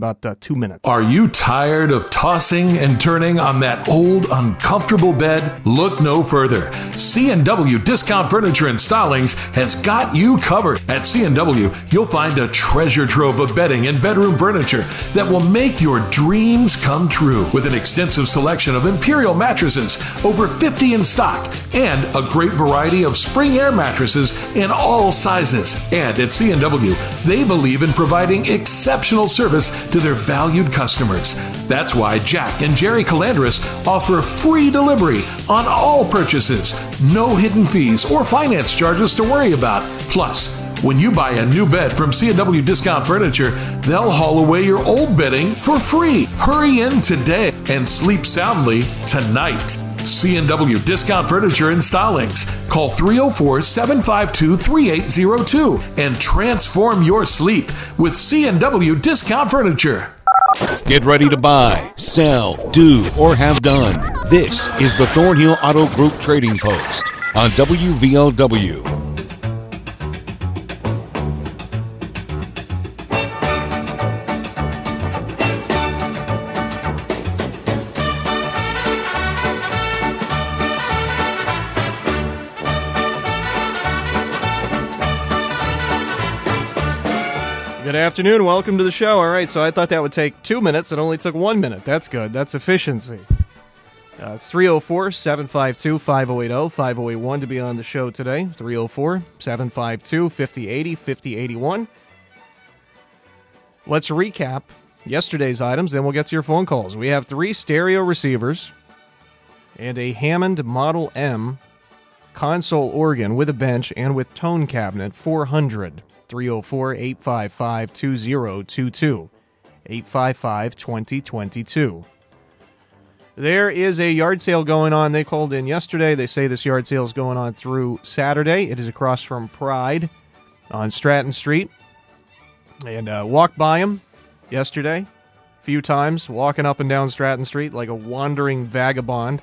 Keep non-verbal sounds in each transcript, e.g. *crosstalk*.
about uh, two minutes. Are you tired of tossing and turning on that old, uncomfortable bed? Look no further. C&W Discount Furniture and Stylings has got you covered. At C&W, you'll find a treasure trove of bedding and bedroom furniture that will make your dreams come true. With an extensive selection of Imperial mattresses, over 50 in stock, and a great variety of spring air mattresses in all sizes. And at C&W, they believe in providing exceptional service to their valued customers. That's why Jack and Jerry Calandris offer free delivery on all purchases, no hidden fees or finance charges to worry about. Plus, when you buy a new bed from C&W Discount Furniture, they'll haul away your old bedding for free. Hurry in today and sleep soundly tonight. C&W Discount Furniture and Stylings. Call 304-752-3802 and transform your sleep with C&W Discount Furniture. Get ready to buy, sell, do, or have done. This is the Thornhill Auto Group Trading Post on WVOW. Afternoon. Welcome to the show. All right, so I thought that would take two minutes. It only took one minute. That's good. That's efficiency. Uh, it's 304 752 5080 5081 to be on the show today. 304 752 5080 5081. Let's recap yesterday's items, then we'll get to your phone calls. We have three stereo receivers and a Hammond Model M console organ with a bench and with tone cabinet 400. 304 855 2022. 855 2022. There is a yard sale going on. They called in yesterday. They say this yard sale is going on through Saturday. It is across from Pride on Stratton Street. And uh, walked by them yesterday a few times, walking up and down Stratton Street like a wandering vagabond.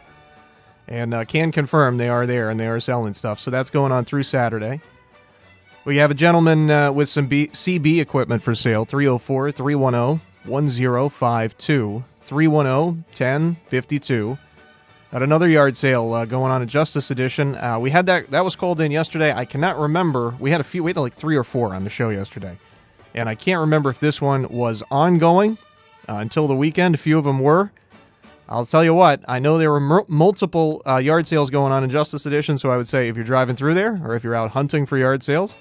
And uh, can confirm they are there and they are selling stuff. So that's going on through Saturday. We have a gentleman uh, with some B- CB equipment for sale 304 310 1052. 310 1052. At another yard sale uh, going on at Justice Addition. Uh, we had that, that was called in yesterday. I cannot remember. We had a few, we had like three or four on the show yesterday. And I can't remember if this one was ongoing uh, until the weekend. A few of them were. I'll tell you what, I know there were m- multiple uh, yard sales going on in Justice Addition, so I would say if you're driving through there or if you're out hunting for yard sales,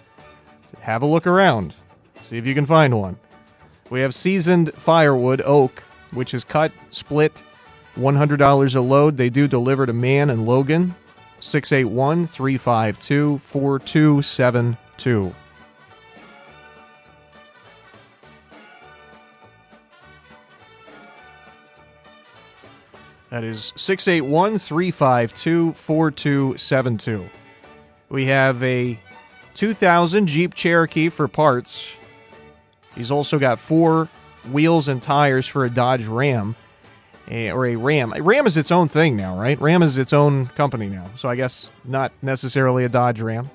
have a look around. See if you can find one. We have seasoned firewood oak, which is cut, split, $100 a load. They do deliver to Man and Logan. 681 352 4272. That is 681 352 4272. We have a 2000 Jeep Cherokee for parts. He's also got four wheels and tires for a Dodge Ram or a Ram. Ram is its own thing now, right? Ram is its own company now. So I guess not necessarily a Dodge Ram.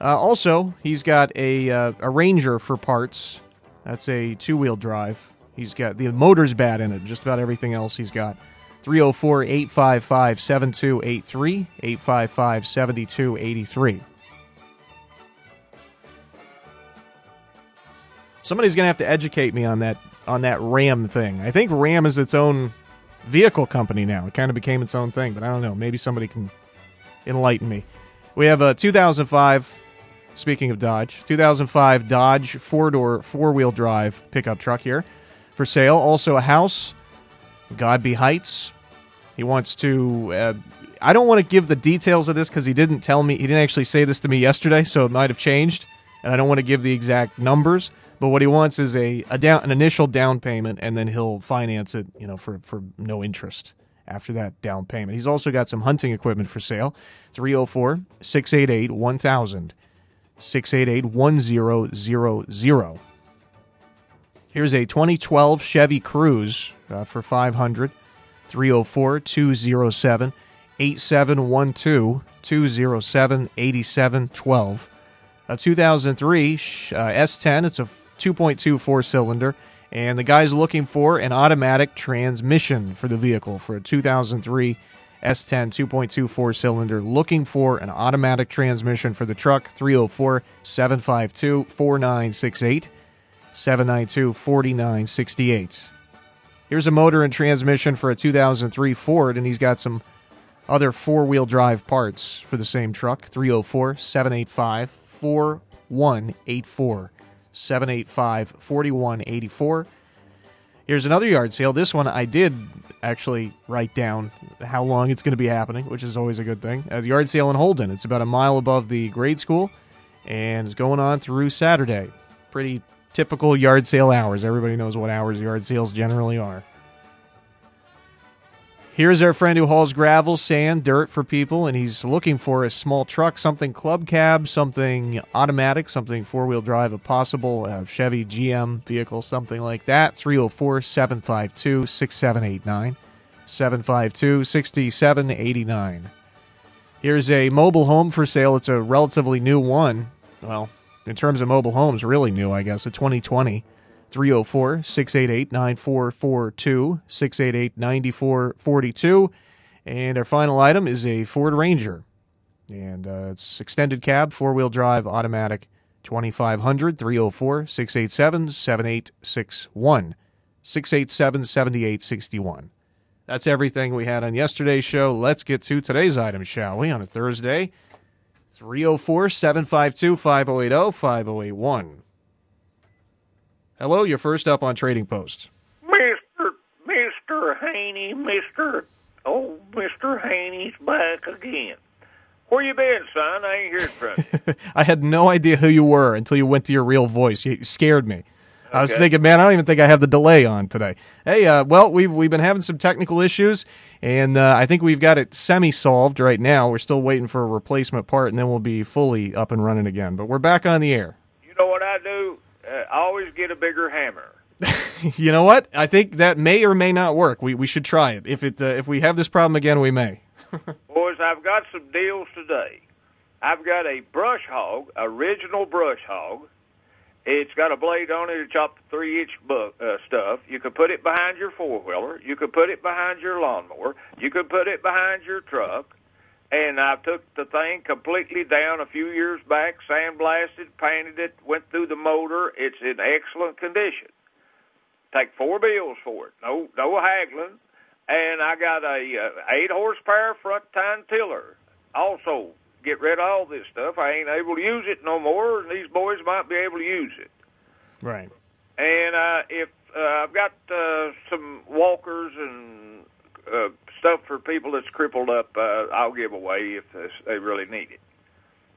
Uh, also, he's got a, uh, a Ranger for parts. That's a two wheel drive. He's got the motor's bad in it, just about everything else he's got. 304 855 7283, 855 7283. Somebody's going to have to educate me on that on that Ram thing. I think Ram is its own vehicle company now. It kind of became its own thing, but I don't know. Maybe somebody can enlighten me. We have a 2005 speaking of Dodge, 2005 Dodge four-door four-wheel drive pickup truck here for sale. Also a house, Godby Heights. He wants to uh, I don't want to give the details of this cuz he didn't tell me he didn't actually say this to me yesterday, so it might have changed, and I don't want to give the exact numbers. But what he wants is a, a down an initial down payment, and then he'll finance it, you know, for for no interest after that down payment. He's also got some hunting equipment for sale. 304 688 1000. 688 1000. Here's a 2012 Chevy Cruze uh, for 500. 304 207 8712 207 8712. A 2003 uh, S10, it's a 2.2 four cylinder, And the guy's looking for an automatic transmission for the vehicle for a 2003 S10 2.24 cylinder. Looking for an automatic transmission for the truck. 304 752 4968. 792 4968. Here's a motor and transmission for a 2003 Ford, and he's got some other four wheel drive parts for the same truck 304 785 4184. 785 4184. Here's another yard sale. This one I did actually write down how long it's going to be happening, which is always a good thing. At the yard sale in Holden, it's about a mile above the grade school and it's going on through Saturday. Pretty typical yard sale hours. Everybody knows what hours yard sales generally are. Here's our friend who hauls gravel, sand, dirt for people, and he's looking for a small truck, something club cab, something automatic, something four wheel drive, a possible uh, Chevy GM vehicle, something like that. 304 752 6789. 752 6789. Here's a mobile home for sale. It's a relatively new one. Well, in terms of mobile homes, really new, I guess, a 2020. 304 688 9442, 688 9442. And our final item is a Ford Ranger. And uh, it's extended cab, four wheel drive, automatic, 2500 304 687 7861. 687 7861. That's everything we had on yesterday's show. Let's get to today's item, shall we, on a Thursday? 304 752 5080 5081. Hello, you're first up on Trading Post. Mr. Mr. Haney, Mr. Oh, Mr. Haney's back again. Where you been, son? I ain't heard from you. *laughs* I had no idea who you were until you went to your real voice. You scared me. I was thinking, man, I don't even think I have the delay on today. Hey, uh, well, we've we've been having some technical issues, and uh, I think we've got it semi solved right now. We're still waiting for a replacement part, and then we'll be fully up and running again. But we're back on the air. You know what I do? Uh, I always get a bigger hammer. *laughs* you know what? I think that may or may not work. We we should try it. If it uh, if we have this problem again, we may. *laughs* Boys, I've got some deals today. I've got a brush hog, original brush hog. It's got a blade on it to chop the three inch bu- uh, stuff. You could put it behind your four wheeler. You could put it behind your lawnmower. You could put it behind your truck. And I took the thing completely down a few years back, sandblasted, painted it, went through the motor. It's in excellent condition. Take four bills for it. No, no haggling. And I got a uh, eight horsepower front tine tiller. Also, get rid of all this stuff. I ain't able to use it no more, and these boys might be able to use it. Right. And uh, if uh, I've got uh, some walkers and uh, stuff for people that's crippled up, uh, I'll give away if they really need it.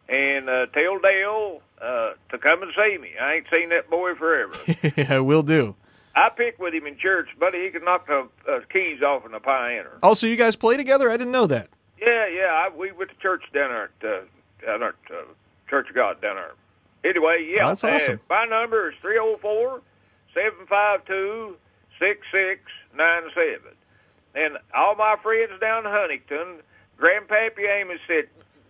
And uh, tell Dale uh, to come and see me. I ain't seen that boy forever. *laughs* yeah, will do. I picked with him in church, buddy. He could knock the uh, keys off in the Pioneer. Oh, so you guys play together? I didn't know that. Yeah, yeah. I, we went to church down there at uh, down there at uh, Church of God down there. Anyway, yeah. Oh, that's awesome. My number is three zero four seven five two six six nine seven. And all my friends down in Huntington, Grandpappy Amos said,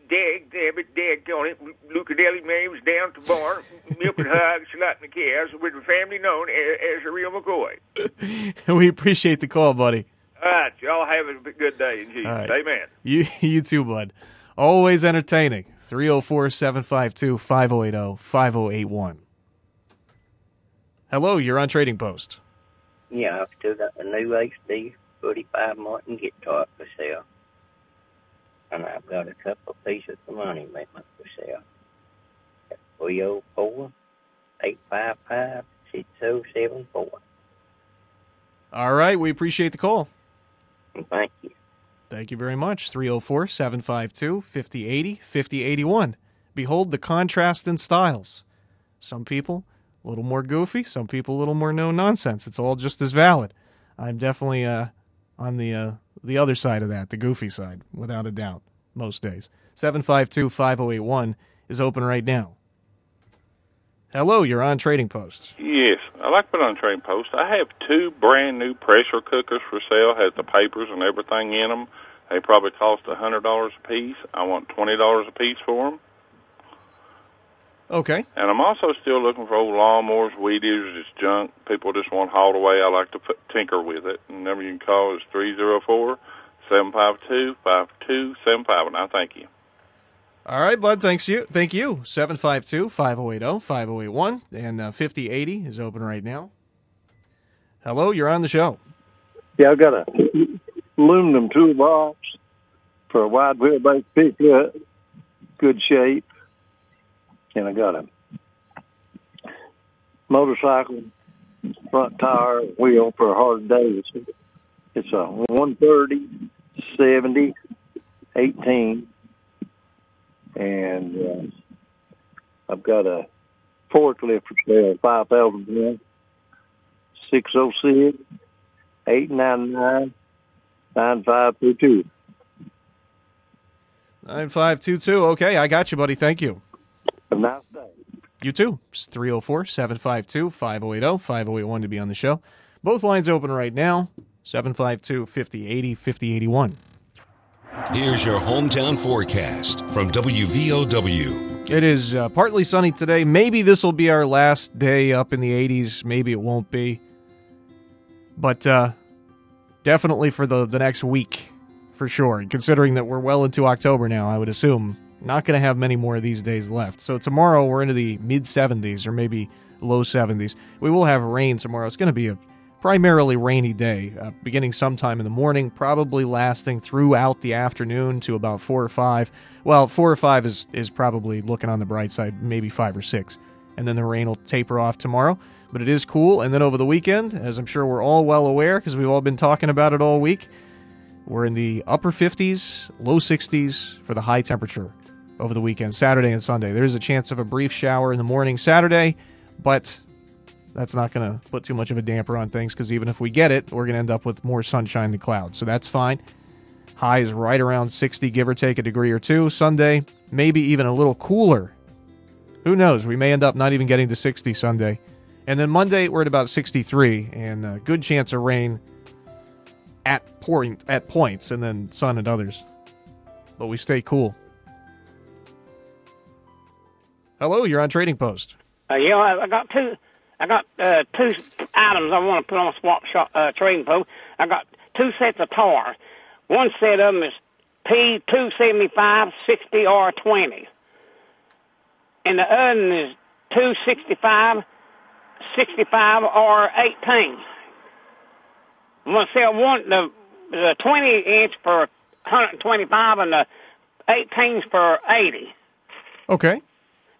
Dag, dabbit, dag on it. Luca Deli Mary was down to the barn, milking hogs, *laughs* slotting the cows, with the family known as, as the real McCoy. *laughs* we appreciate the call, buddy. All right, y'all have a good day in Jesus. All right. Amen. You *laughs* you too, bud. Always entertaining. 304 752 5080 5081. Hello, you're on Trading Post. Yeah, I've still got the new HD 45 Martin guitar for sale. And I've got a couple pieces of money left for sale. 304 855 6074. All right, we appreciate the call. Thank you. Thank you very much. 304 752 5080 5081. Behold the contrast in styles. Some people a little more goofy, some people a little more no nonsense. It's all just as valid. I'm definitely uh, on the uh, the other side of that, the goofy side, without a doubt, most days. 752 5081 is open right now. Hello, you're on Trading Post. Yes, I like put on Trading Post. I have two brand new pressure cookers for sale. Has the papers and everything in them. They probably cost a hundred dollars a piece. I want twenty dollars a piece for them. Okay. And I'm also still looking for old lawnmowers, weed eaters, just junk. People just want hauled away. I like to put, tinker with it. And the number you can call is three zero four seven five two five two seven five. And I thank you. All right, bud. Thanks you. Thank you. 752-5080-5081 and uh, 5080 is open right now. Hello, you're on the show. Yeah, I've got a aluminum toolbox for a wide wheelbase pickup, good shape, and I got a motorcycle front tire wheel for a Harley. It's, it's a 130, 70, 18, and uh, I've got a forklift for sale, 5,000 pounds, 606 899 9522. 9522. Okay, I got you, buddy. Thank you. Have a nice day. You too. It's 304 752 5080 5081 to be on the show. Both lines open right now 752 5080 5081. Here's your hometown forecast from WVOW. It is uh, partly sunny today. Maybe this will be our last day up in the 80s. Maybe it won't be. But uh, definitely for the, the next week, for sure. Considering that we're well into October now, I would assume not going to have many more of these days left. So tomorrow we're into the mid 70s or maybe low 70s. We will have rain tomorrow. It's going to be a primarily rainy day, uh, beginning sometime in the morning, probably lasting throughout the afternoon to about 4 or 5. Well, 4 or 5 is, is probably looking on the bright side, maybe 5 or 6. And then the rain will taper off tomorrow. But it is cool. And then over the weekend, as I'm sure we're all well aware because we've all been talking about it all week, we're in the upper 50s, low 60s for the high temperature over the weekend, Saturday and Sunday. There is a chance of a brief shower in the morning Saturday, but that's not going to put too much of a damper on things because even if we get it, we're going to end up with more sunshine than clouds. So that's fine. High is right around 60, give or take a degree or two. Sunday, maybe even a little cooler. Who knows? We may end up not even getting to 60 Sunday. And then Monday, we're at about 63, and a good chance of rain at point at points, and then sun at others. But we stay cool. Hello, you're on Trading Post. Uh, yeah, I, I got two. I got uh, two items I want to put on a swap shop uh, trading post. I got two sets of tires. One set of them is P two seventy five sixty R twenty, and the other one is two sixty five sixty five R eighteen. I'm gonna sell one the the twenty inch for one hundred and twenty five and the eighteens for eighty. Okay.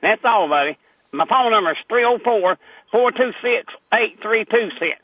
That's all, buddy. My phone number is 304 426 8326.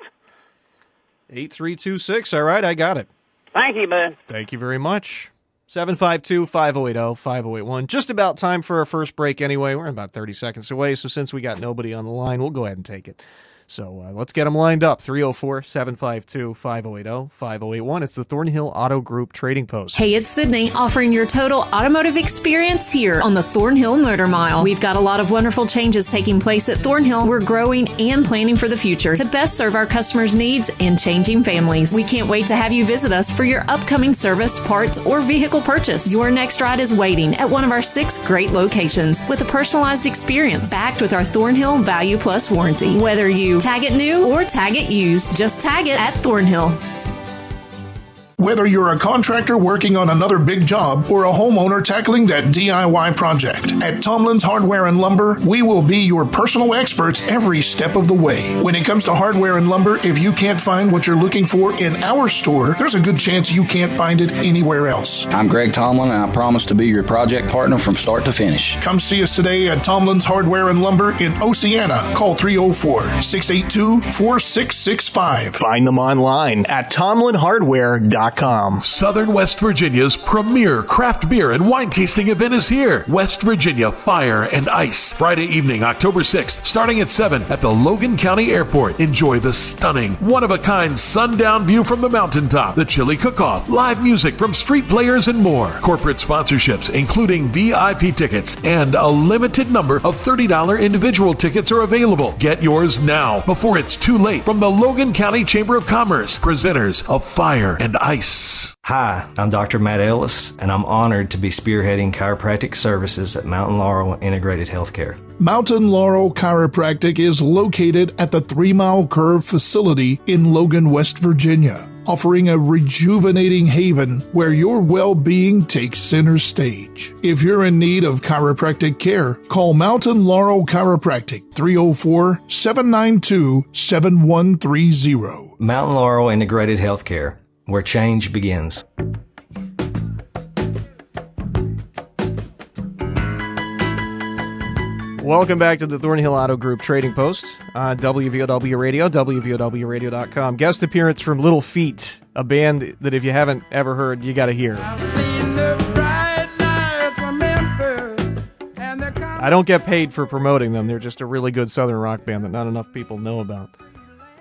8326. All right, I got it. Thank you, bud. Thank you very much. 752 5080 5081. Just about time for our first break anyway. We're about 30 seconds away, so since we got nobody on the line, we'll go ahead and take it. So uh, let's get them lined up 304 752 5080 5081. It's the Thornhill Auto Group Trading Post. Hey, it's Sydney offering your total automotive experience here on the Thornhill Motor Mile. We've got a lot of wonderful changes taking place at Thornhill. We're growing and planning for the future to best serve our customers' needs and changing families. We can't wait to have you visit us for your upcoming service, parts, or vehicle purchase. Your next ride is waiting at one of our six great locations with a personalized experience backed with our Thornhill Value Plus warranty. Whether you tag it new or tag it used, just tag it at Thornhill. Whether you're a contractor working on another big job or a homeowner tackling that DIY project, at Tomlin's Hardware and Lumber, we will be your personal experts every step of the way. When it comes to hardware and lumber, if you can't find what you're looking for in our store, there's a good chance you can't find it anywhere else. I'm Greg Tomlin, and I promise to be your project partner from start to finish. Come see us today at Tomlin's Hardware and Lumber in Oceana. Call 304 682 4665. Find them online at tomlinhardware.com. Southern West Virginia's premier craft beer and wine tasting event is here. West Virginia Fire and Ice. Friday evening, October 6th, starting at 7 at the Logan County Airport. Enjoy the stunning, one of a kind sundown view from the mountaintop, the chili cook off, live music from street players, and more. Corporate sponsorships, including VIP tickets, and a limited number of $30 individual tickets are available. Get yours now before it's too late from the Logan County Chamber of Commerce, presenters of Fire and Ice. Hi, I'm Dr. Matt Ellis, and I'm honored to be spearheading chiropractic services at Mountain Laurel Integrated Healthcare. Mountain Laurel Chiropractic is located at the Three Mile Curve facility in Logan, West Virginia, offering a rejuvenating haven where your well being takes center stage. If you're in need of chiropractic care, call Mountain Laurel Chiropractic 304 792 7130. Mountain Laurel Integrated Healthcare, where change begins. Welcome back to the Thornhill Auto Group Trading Post on WVOW Radio, WVOWradio.com. Guest appearance from Little Feat, a band that if you haven't ever heard, you got to hear. I don't get paid for promoting them. They're just a really good Southern rock band that not enough people know about.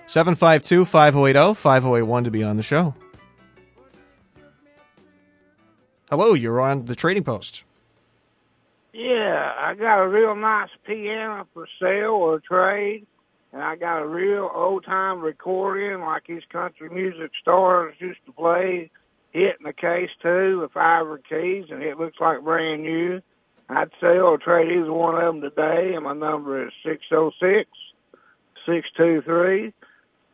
752 5080 5081 to be on the show. Hello, you're on the Trading Post. Yeah, I got a real nice piano for sale or trade, and I got a real old time recording like these country music stars used to play, hit in the case too with ivory keys, and it looks like brand new. I'd sell or trade either one of them today, and my number is six zero six six two three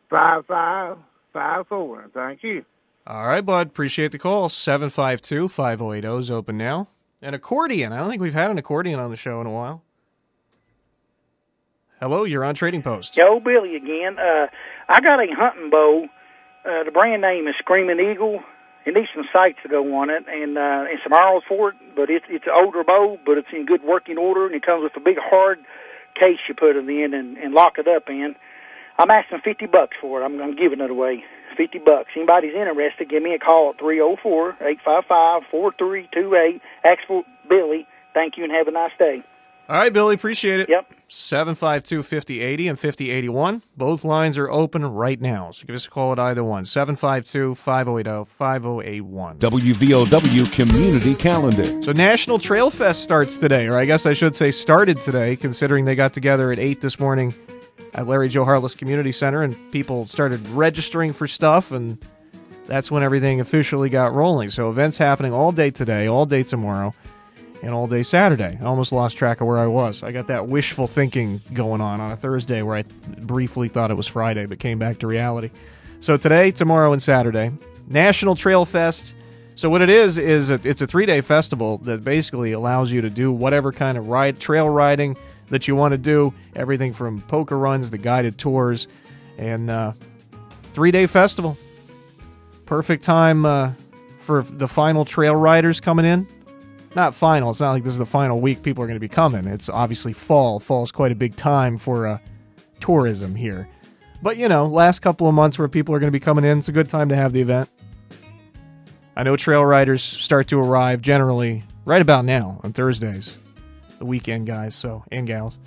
five five five four. Thank you. All right, bud. Appreciate the call. 752 5080 is open now. An accordion. I don't think we've had an accordion on the show in a while. Hello, you're on Trading Post. Joe Billy again. Uh, I got a hunting bow. Uh, the brand name is Screaming Eagle. It needs some sights to go on it and uh, and some arrows for it, but it's it's an older bow, but it's in good working order, and it comes with a big hard case you put it in and, and lock it up in. I'm asking fifty bucks for it. I'm, I'm giving it away. Fifty bucks. Anybody's interested, give me a call at three zero four eight five five four three two eight. Ask for Billy. Thank you and have a nice day. All right, Billy, appreciate it. Yep. 752 5080 and 5081. Both lines are open right now, so give us a call at either one. 752 5080 5081. WVOW Community Calendar. So National Trail Fest starts today, or I guess I should say started today, considering they got together at 8 this morning at Larry Joe Harless Community Center and people started registering for stuff, and that's when everything officially got rolling. So events happening all day today, all day tomorrow, and all day Saturday. I almost lost track of where I was. I got that wishful thinking going on on a Thursday where I briefly thought it was Friday, but came back to reality. So today, tomorrow, and Saturday, National Trail Fest. So what it is is it's a three day festival that basically allows you to do whatever kind of ride trail riding that you want to do. Everything from poker runs, the guided tours, and uh, three day festival. Perfect time uh, for the final trail riders coming in. Not final. It's not like this is the final week people are going to be coming. It's obviously fall. Fall is quite a big time for uh, tourism here. But you know, last couple of months where people are going to be coming in, it's a good time to have the event. I know trail riders start to arrive generally right about now on Thursdays the weekend guys, so and gals.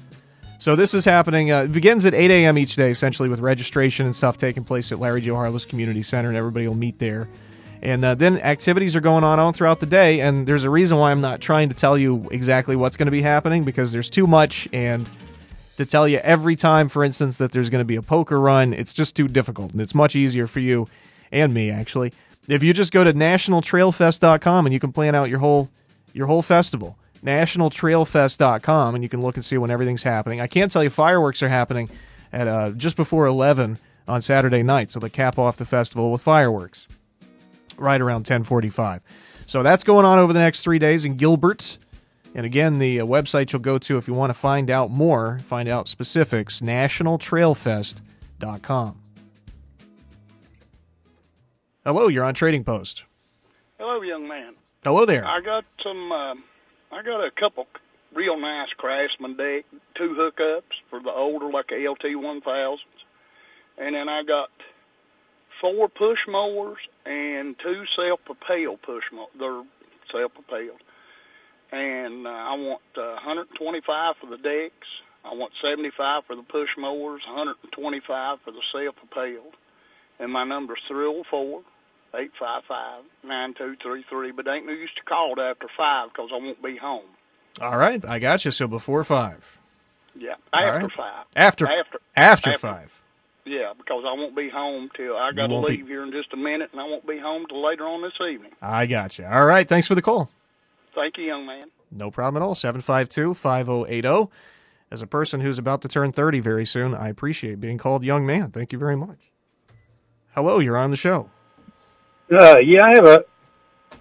So this is happening. Uh, it begins at 8 a.m. each day, essentially with registration and stuff taking place at Larry Joe Harless Community Center, and everybody will meet there. And uh, then activities are going on all throughout the day, and there's a reason why I'm not trying to tell you exactly what's going to be happening because there's too much, and to tell you every time, for instance, that there's going to be a poker run, it's just too difficult, and it's much easier for you and me actually if you just go to nationaltrailfest.com and you can plan out your whole your whole festival nationaltrailfest.com, and you can look and see when everything's happening. I can't tell you fireworks are happening at uh, just before 11 on Saturday night, so they cap off the festival with fireworks right around 10:45. So that's going on over the next three days in Gilbert. And again, the uh, website you'll go to if you want to find out more, find out specifics, nationaltrailfest.com. Hello, you're on Trading Post. Hello, young man. Hello there. I got some. Uh, I got a couple real nice Craftsman deck, two hookups for the older, like a LT one thousands, and then I got four push mowers and two self propelled push mowers. They're self propelled, and uh, I want uh, 125 for the decks. I want 75 for the push mowers, 125 for the self propelled, and my number's 304 eight five five nine two three three. But ain't no use to call it after five because I won't be home. All right, I got you. So before five. Yeah, after right. five. After after after five. Yeah, because I won't be home till I got to won't be- leave here in just a minute, and I won't be home till later on this evening. I got you. All right. Thanks for the call. Thank you, young man. No problem at all. 752 5080. As a person who's about to turn 30 very soon, I appreciate being called young man. Thank you very much. Hello, you're on the show. Uh, yeah, I have a.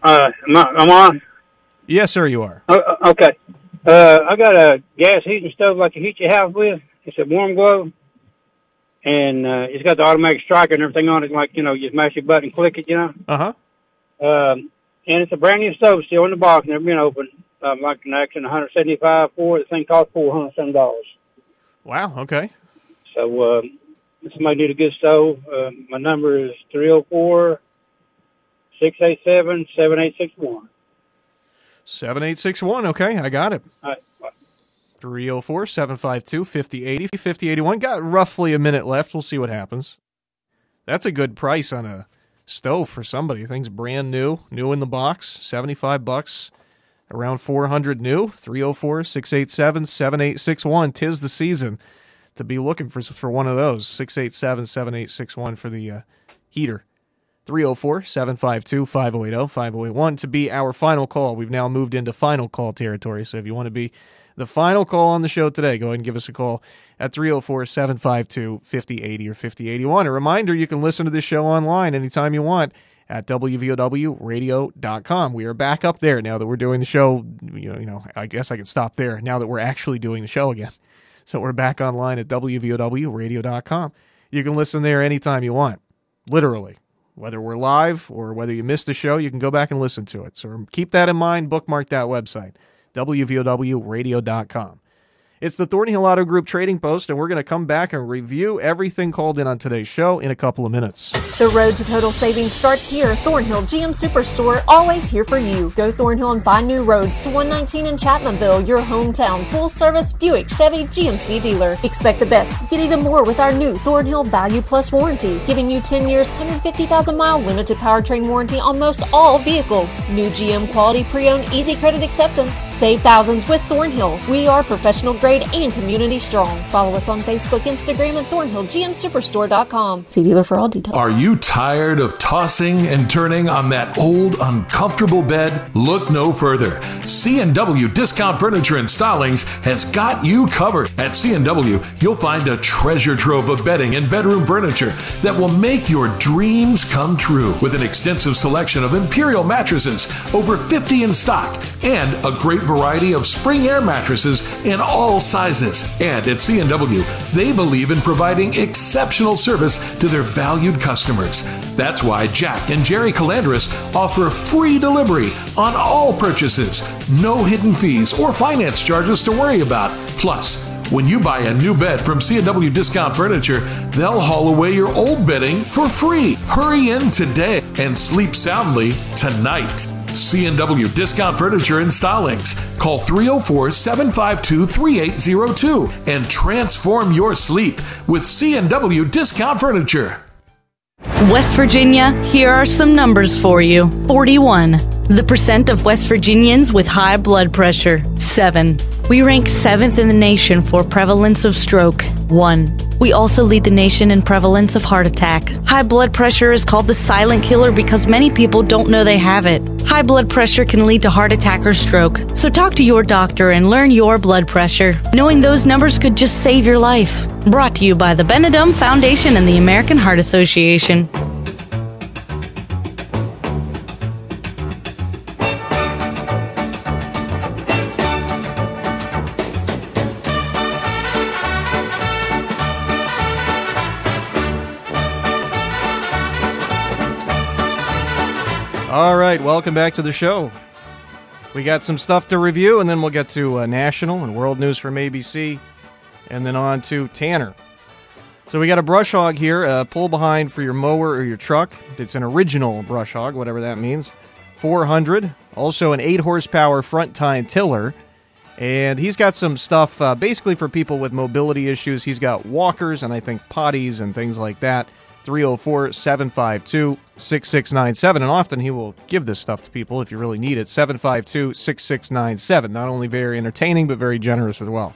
Uh, am I, I'm on. Yes, sir, you are. Uh, okay. Uh, I got a gas heating stove like you heat your house with. It's a warm glow, and uh, it's got the automatic striker and everything on it. Like you know, you just mash your button, click it. You know. Uh huh. Um, and it's a brand new stove, still in the box, never been opened. Um, like an action 175 for it. The thing cost 400 dollars. Wow. Okay. So um, somebody need a good stove, uh, my number is 304 687 7861. 7861. Okay, I got it. All right. 304 752 5080 5081. Got roughly a minute left. We'll see what happens. That's a good price on a stove for somebody. Thing's brand new, new in the box, 75 bucks, around 400 new. 304 687 7861. Tis the season to be looking for for one of those. 687 7861 for the uh, heater. 304 752 5080 5081 to be our final call. We've now moved into final call territory. So if you want to be the final call on the show today, go ahead and give us a call at 304 752 5080 or 5081. A reminder you can listen to this show online anytime you want at WVOWradio.com. We are back up there now that we're doing the show. You know, you know, I guess I can stop there now that we're actually doing the show again. So we're back online at WVOWradio.com. You can listen there anytime you want, literally. Whether we're live or whether you missed the show, you can go back and listen to it. So keep that in mind. Bookmark that website, WVOWradio.com. It's the Thornhill Auto Group Trading Post, and we're going to come back and review everything called in on today's show in a couple of minutes. The road to total savings starts here. Thornhill GM Superstore, always here for you. Go Thornhill and find new roads to 119 in Chapmanville, your hometown full service Buick Chevy GMC dealer. Expect the best. Get even more with our new Thornhill Value Plus warranty, giving you 10 years, 150,000 mile limited powertrain warranty on most all vehicles. New GM quality pre owned easy credit acceptance. Save thousands with Thornhill. We are professional grade and community strong. Follow us on Facebook, Instagram, and ThornhillGMSuperstore.com. See dealer for all details. Are you tired of tossing and turning on that old uncomfortable bed? Look no further. C&W Discount Furniture and Stylings has got you covered. At C&W, you'll find a treasure trove of bedding and bedroom furniture that will make your dreams come true with an extensive selection of Imperial mattresses, over 50 in stock, and a great variety of spring air mattresses in all sizes. And at C&W, they believe in providing exceptional service to their valued customers. That's why Jack and Jerry Calandris offer free delivery on all purchases, no hidden fees or finance charges to worry about. Plus, when you buy a new bed from C&W Discount Furniture, they'll haul away your old bedding for free. Hurry in today and sleep soundly tonight. C&W Discount Furniture and Stylings. Call 304-752-3802 and transform your sleep with C&W Discount Furniture. West Virginia, here are some numbers for you 41. The percent of West Virginians with high blood pressure, 7. We rank 7th in the nation for prevalence of stroke, 1. We also lead the nation in prevalence of heart attack. High blood pressure is called the silent killer because many people don't know they have it. High blood pressure can lead to heart attack or stroke. So talk to your doctor and learn your blood pressure. Knowing those numbers could just save your life. Brought to you by the Benedum Foundation and the American Heart Association. Welcome back to the show. We got some stuff to review, and then we'll get to uh, national and world news from ABC, and then on to Tanner. So we got a brush hog here, a pull behind for your mower or your truck. It's an original brush hog, whatever that means. 400. Also an 8 horsepower front tine tiller. And he's got some stuff uh, basically for people with mobility issues. He's got walkers and I think potties and things like that. 304 752 6697. And often he will give this stuff to people if you really need it. 752 6697. Not only very entertaining, but very generous as well.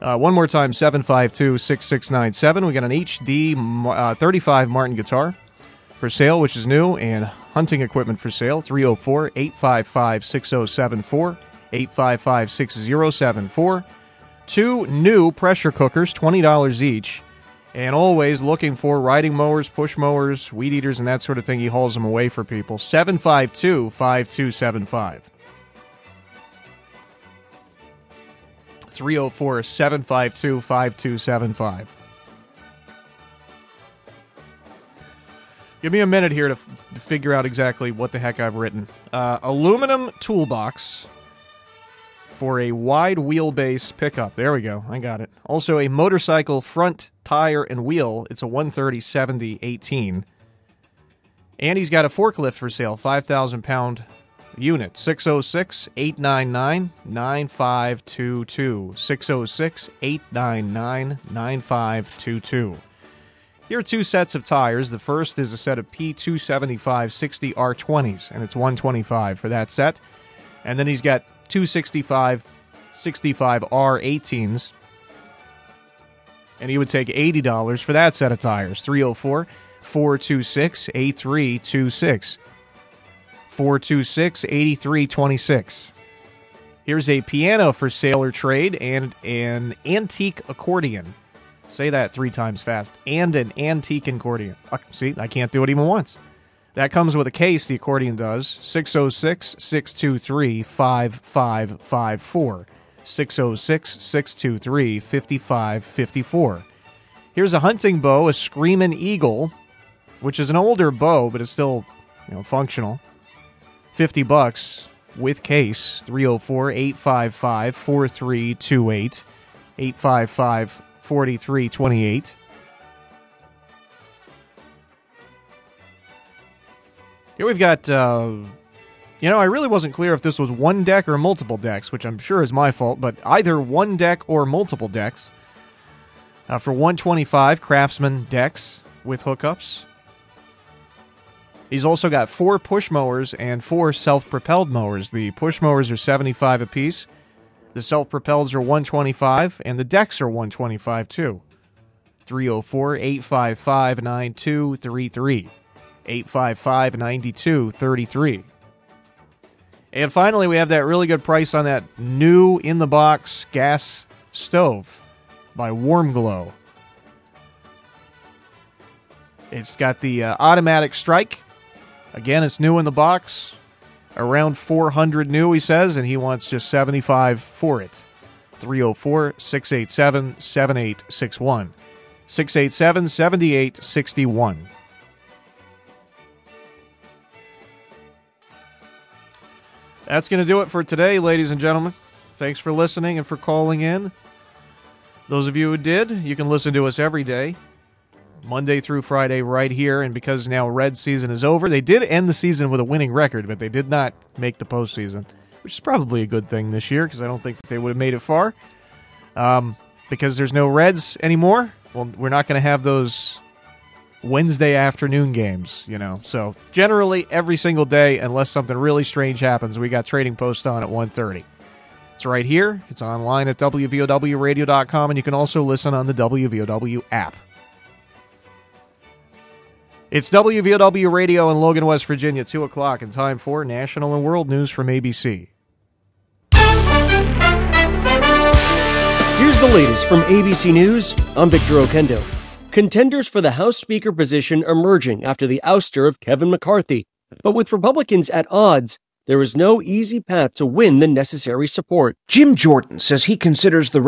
Uh, one more time, 752 6697. We got an HD uh, 35 Martin guitar for sale, which is new, and hunting equipment for sale, 304 855 6074, 855 6074. Two new pressure cookers, $20 each. And always looking for riding mowers, push mowers, weed eaters, and that sort of thing. He hauls them away for people. 752 5275. 304 752 5275. Give me a minute here to f- figure out exactly what the heck I've written. Uh, aluminum toolbox for a wide wheelbase pickup. There we go. I got it. Also, a motorcycle front tire and wheel. It's a 130 70 18. And he's got a forklift for sale, 5,000 pound unit 606 899 9522. 606 899 9522. Here are two sets of tires. The first is a set of P275 60 R20s, and it's 125 for that set. And then he's got 265 65 R18s, and he would take $80 for that set of tires. 304 426 8326. 426 8326. Here's a piano for sale or trade and an antique accordion. Say that three times fast. And an antique accordion. Uh, see, I can't do it even once. That comes with a case, the accordion does. 606 623 5554. 606 623 5554. Here's a hunting bow, a Screamin' Eagle, which is an older bow, but it's still you know, functional. 50 bucks with case 304 855 4328 855 4328 here we've got uh, you know i really wasn't clear if this was one deck or multiple decks which i'm sure is my fault but either one deck or multiple decks uh, for 125 craftsman decks with hookups He's also got four push mowers and four self propelled mowers. The push mowers are 75 apiece, the self propelleds are 125, and the decks are 125 too. 304 855 9233. 855 9233. And finally, we have that really good price on that new in the box gas stove by Warm Glow. It's got the uh, automatic strike Again, it's new in the box. Around 400 new, he says, and he wants just 75 for it. 304 687 7861. 687 7861. That's going to do it for today, ladies and gentlemen. Thanks for listening and for calling in. Those of you who did, you can listen to us every day Monday through Friday right here. And because now red season is over, they did end the season with a winning record, but they did not make the postseason, which is probably a good thing this year because I don't think they would have made it far. Um, because there's no Reds anymore. Well, we're not going to have those Wednesday afternoon games, you know. So generally, every single day, unless something really strange happens, we got Trading Post on at 1.30. It's right here. It's online at WVOWradio.com, and you can also listen on the WVOW app. It's WVOW Radio in Logan, West Virginia, 2 o'clock, and time for national and world news from ABC. Here's the latest from ABC News. I'm Victor Oquendo. Contenders for the House Speaker position emerging after the ouster of Kevin McCarthy. But with Republicans at odds, there is no easy path to win the necessary support. Jim Jordan says he considers the